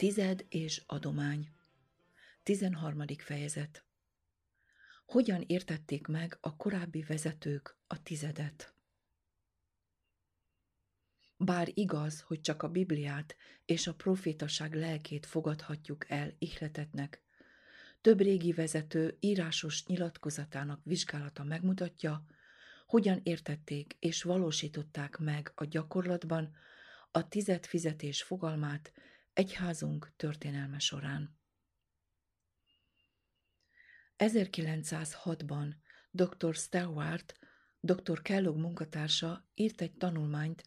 Tized és adomány. 13. fejezet. Hogyan értették meg a korábbi vezetők a tizedet? Bár igaz, hogy csak a Bibliát és a profétaság lelkét fogadhatjuk el ihletetnek, több régi vezető írásos nyilatkozatának vizsgálata megmutatja, hogyan értették és valósították meg a gyakorlatban a tized fizetés fogalmát egyházunk történelme során. 1906-ban dr. Stewart, dr. Kellogg munkatársa írt egy tanulmányt,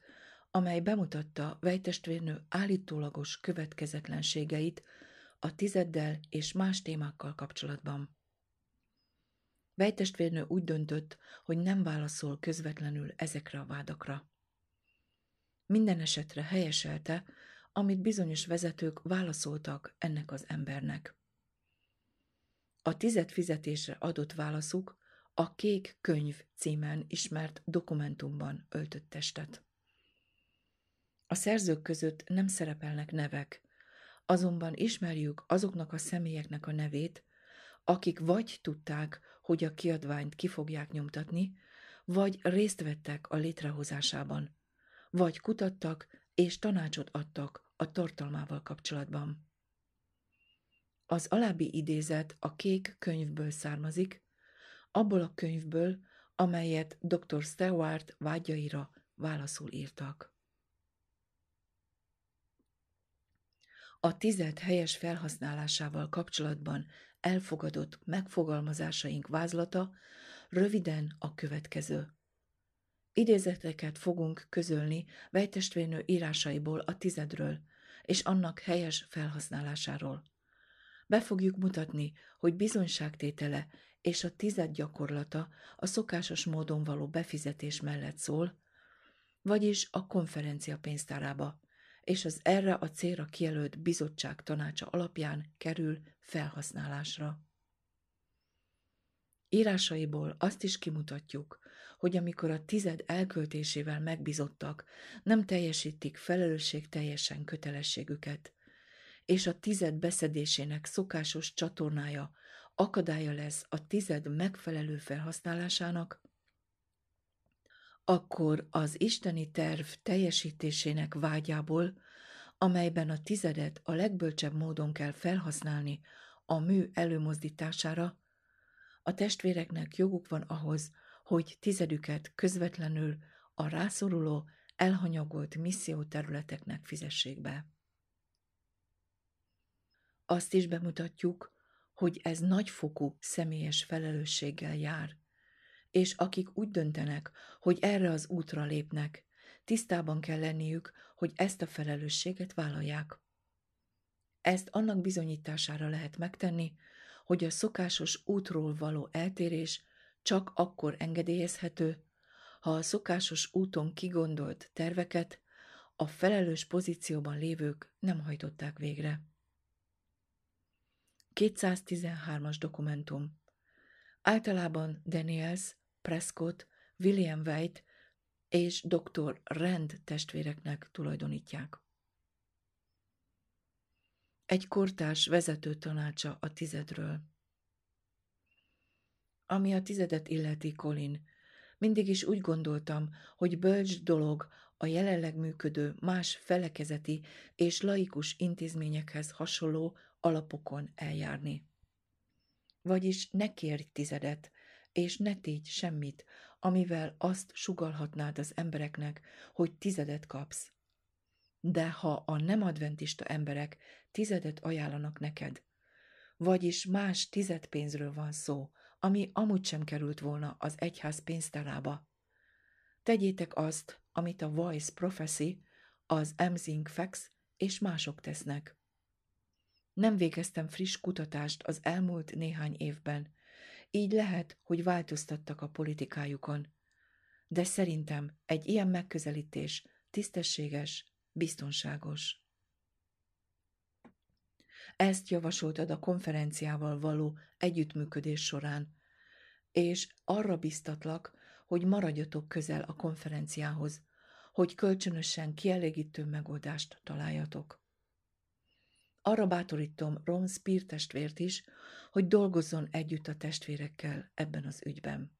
amely bemutatta vejtestvérnő állítólagos következetlenségeit a tizeddel és más témákkal kapcsolatban. Vejtestvérnő úgy döntött, hogy nem válaszol közvetlenül ezekre a vádakra. Minden esetre helyeselte, amit bizonyos vezetők válaszoltak ennek az embernek. A tized fizetésre adott válaszuk a Kék Könyv címen ismert dokumentumban öltött testet. A szerzők között nem szerepelnek nevek, azonban ismerjük azoknak a személyeknek a nevét, akik vagy tudták, hogy a kiadványt ki fogják nyomtatni, vagy részt vettek a létrehozásában, vagy kutattak és tanácsot adtak a tartalmával kapcsolatban. Az alábbi idézet a kék könyvből származik, abból a könyvből, amelyet dr. Stewart vágyaira válaszul írtak. A tized helyes felhasználásával kapcsolatban elfogadott megfogalmazásaink vázlata röviden a következő. Idézeteket fogunk közölni Vejtestvérnő írásaiból a tizedről és annak helyes felhasználásáról. Be fogjuk mutatni, hogy bizonyságtétele és a tized gyakorlata a szokásos módon való befizetés mellett szól, vagyis a konferencia pénztárába, és az erre a célra kijelölt bizottság tanácsa alapján kerül felhasználásra. Írásaiból azt is kimutatjuk, hogy amikor a tized elköltésével megbizottak, nem teljesítik felelősség teljesen kötelességüket, és a tized beszedésének szokásos csatornája akadálya lesz a tized megfelelő felhasználásának, akkor az isteni terv teljesítésének vágyából, amelyben a tizedet a legbölcsebb módon kell felhasználni a mű előmozdítására, a testvéreknek joguk van ahhoz, hogy tizedüket közvetlenül a rászoruló, elhanyagolt misszióterületeknek fizessék be. Azt is bemutatjuk, hogy ez nagyfokú személyes felelősséggel jár, és akik úgy döntenek, hogy erre az útra lépnek, tisztában kell lenniük, hogy ezt a felelősséget vállalják. Ezt annak bizonyítására lehet megtenni, hogy a szokásos útról való eltérés csak akkor engedélyezhető, ha a szokásos úton kigondolt terveket a felelős pozícióban lévők nem hajtották végre. 213-as dokumentum. Általában Daniels, Prescott, William White és dr. Rand testvéreknek tulajdonítják. Egy kortárs vezető tanácsa a tizedről. Ami a tizedet illeti, Colin, mindig is úgy gondoltam, hogy bölcs dolog a jelenleg működő más felekezeti és laikus intézményekhez hasonló alapokon eljárni. Vagyis ne kérj tizedet, és ne tégy semmit, amivel azt sugalhatnád az embereknek, hogy tizedet kapsz. De ha a nem adventista emberek tizedet ajánlanak neked, vagyis más tizedpénzről van szó, ami amúgy sem került volna az egyház pénztárába, tegyétek azt, amit a Voice Prophecy, az Amzing Facts és mások tesznek. Nem végeztem friss kutatást az elmúlt néhány évben, így lehet, hogy változtattak a politikájukon. De szerintem egy ilyen megközelítés tisztességes, biztonságos. Ezt javasoltad a konferenciával való együttműködés során, és arra biztatlak, hogy maradjatok közel a konferenciához, hogy kölcsönösen kielégítő megoldást találjatok. Arra bátorítom Ron Spear testvért is, hogy dolgozzon együtt a testvérekkel ebben az ügyben.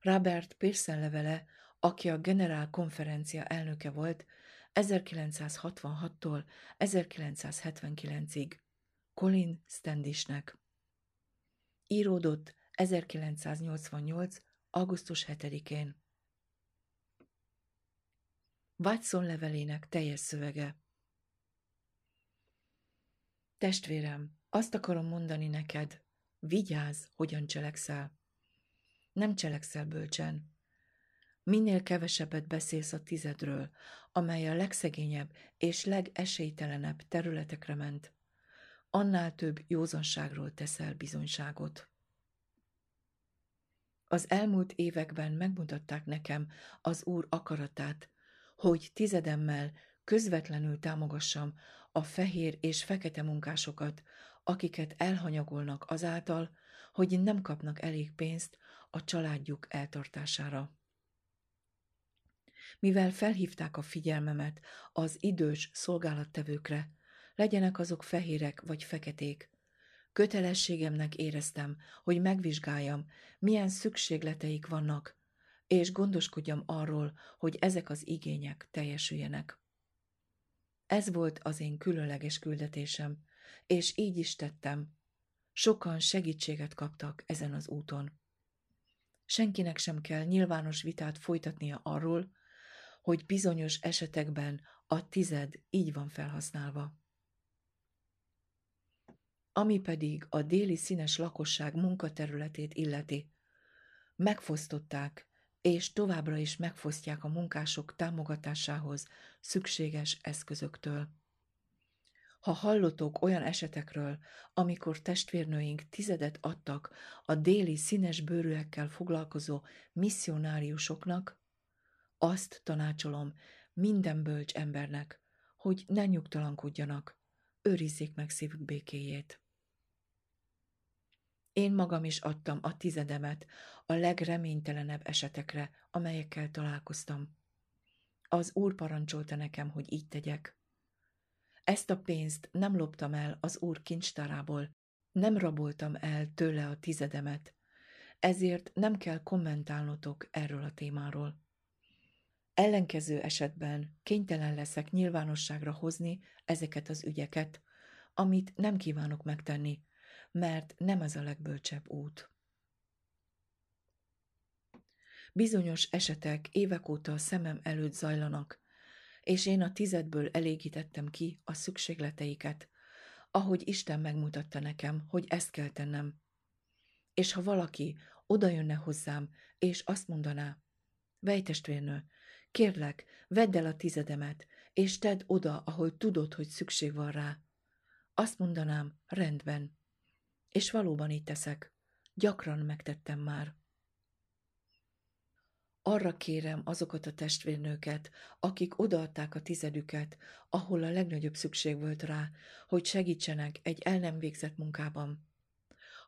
Robert Pearson levele, aki a generál konferencia elnöke volt 1966-tól 1979-ig, Colin Standishnek. Íródott 1988. augusztus 7-én. Watson levelének teljes szövege. Testvérem, azt akarom mondani neked, vigyázz, hogyan cselekszel. Nem cselekszel bölcsen. Minél kevesebbet beszélsz a tizedről, amely a legszegényebb és legesélytelenebb területekre ment, annál több józanságról teszel bizonyságot. Az elmúlt években megmutatták nekem az Úr akaratát, hogy tizedemmel közvetlenül támogassam a fehér és fekete munkásokat, akiket elhanyagolnak azáltal, hogy nem kapnak elég pénzt a családjuk eltartására. Mivel felhívták a figyelmemet az idős szolgálattevőkre, legyenek azok fehérek vagy feketék, kötelességemnek éreztem, hogy megvizsgáljam, milyen szükségleteik vannak, és gondoskodjam arról, hogy ezek az igények teljesüljenek. Ez volt az én különleges küldetésem, és így is tettem. Sokan segítséget kaptak ezen az úton. Senkinek sem kell nyilvános vitát folytatnia arról, hogy bizonyos esetekben a tized így van felhasználva. Ami pedig a déli színes lakosság munkaterületét illeti, megfosztották és továbbra is megfosztják a munkások támogatásához szükséges eszközöktől. Ha hallotok olyan esetekről, amikor testvérnőink tizedet adtak a déli színes bőrűekkel foglalkozó misszionáriusoknak, azt tanácsolom minden bölcs embernek, hogy ne nyugtalankodjanak, őrizzék meg szívük békéjét. Én magam is adtam a tizedemet a legreménytelenebb esetekre, amelyekkel találkoztam. Az úr parancsolta nekem, hogy így tegyek. Ezt a pénzt nem loptam el az úr kincstárából, nem raboltam el tőle a tizedemet, ezért nem kell kommentálnotok erről a témáról. Ellenkező esetben kénytelen leszek nyilvánosságra hozni ezeket az ügyeket, amit nem kívánok megtenni, mert nem ez a legbölcsebb út. Bizonyos esetek évek óta a szemem előtt zajlanak, és én a tizedből elégítettem ki a szükségleteiket, ahogy Isten megmutatta nekem, hogy ezt kell tennem. És ha valaki odajönne hozzám, és azt mondaná, Vejtestvérnő, kérlek, vedd el a tizedemet, és tedd oda, ahol tudod, hogy szükség van rá. Azt mondanám, rendben. És valóban így teszek. Gyakran megtettem már. Arra kérem azokat a testvérnőket, akik odaadták a tizedüket, ahol a legnagyobb szükség volt rá, hogy segítsenek egy el nem végzett munkában.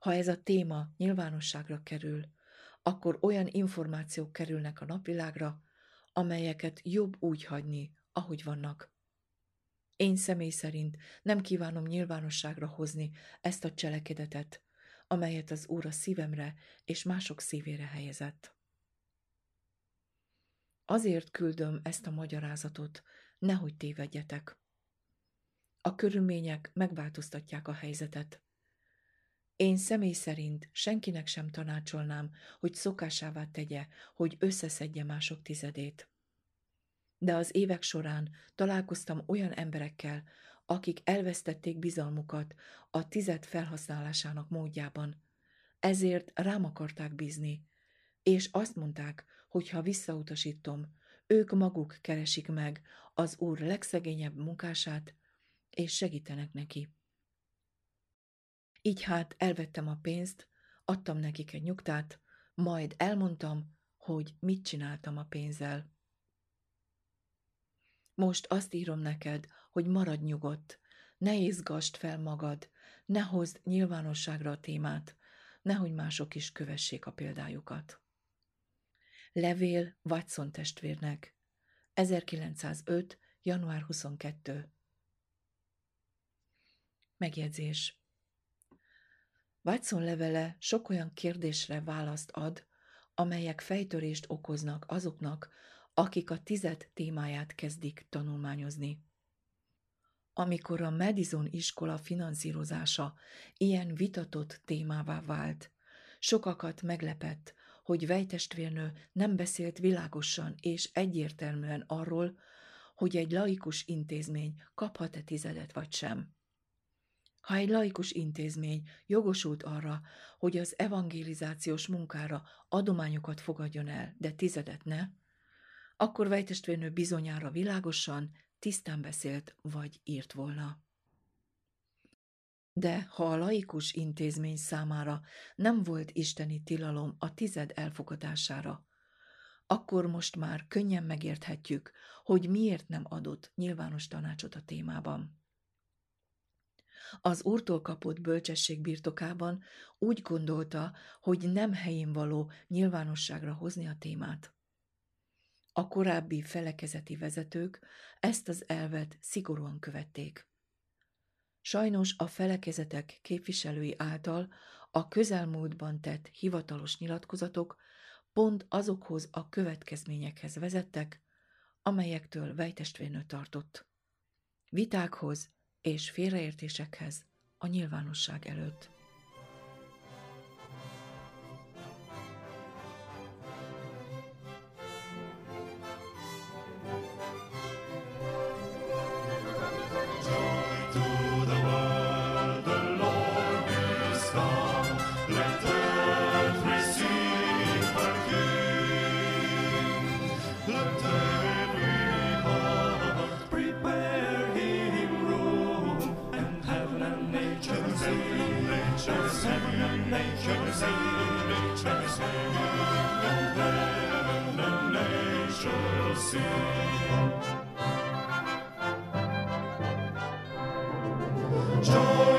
Ha ez a téma nyilvánosságra kerül, akkor olyan információk kerülnek a napvilágra, amelyeket jobb úgy hagyni, ahogy vannak. Én személy szerint nem kívánom nyilvánosságra hozni ezt a cselekedetet, amelyet az Úr a szívemre és mások szívére helyezett. Azért küldöm ezt a magyarázatot, nehogy tévedjetek. A körülmények megváltoztatják a helyzetet. Én személy szerint senkinek sem tanácsolnám, hogy szokásává tegye, hogy összeszedje mások tizedét de az évek során találkoztam olyan emberekkel, akik elvesztették bizalmukat a tized felhasználásának módjában. Ezért rám akarták bízni, és azt mondták, hogy ha visszautasítom, ők maguk keresik meg az úr legszegényebb munkását, és segítenek neki. Így hát elvettem a pénzt, adtam nekik egy nyugtát, majd elmondtam, hogy mit csináltam a pénzzel. Most azt írom neked, hogy maradj nyugodt, ne izgast fel magad, ne hozd nyilvánosságra a témát, nehogy mások is kövessék a példájukat. Levél Watson testvérnek 1905. január 22. Megjegyzés Watson levele sok olyan kérdésre választ ad, amelyek fejtörést okoznak azoknak, akik a tized témáját kezdik tanulmányozni. Amikor a Madison iskola finanszírozása ilyen vitatott témává vált, sokakat meglepett, hogy vejtestvérnő nem beszélt világosan és egyértelműen arról, hogy egy laikus intézmény kaphat-e tizedet vagy sem. Ha egy laikus intézmény jogosult arra, hogy az evangelizációs munkára adományokat fogadjon el, de tizedet ne, akkor vejtestvérnő bizonyára világosan, tisztán beszélt vagy írt volna. De ha a laikus intézmény számára nem volt isteni tilalom a tized elfogadására, akkor most már könnyen megérthetjük, hogy miért nem adott nyilvános tanácsot a témában. Az úrtól kapott bölcsesség birtokában úgy gondolta, hogy nem helyén való nyilvánosságra hozni a témát. A korábbi felekezeti vezetők ezt az elvet szigorúan követték. Sajnos a felekezetek képviselői által a közelmúltban tett hivatalos nyilatkozatok pont azokhoz a következményekhez vezettek, amelyektől vejtestvérnő tartott. Vitákhoz és félreértésekhez a nyilvánosság előtt. joy.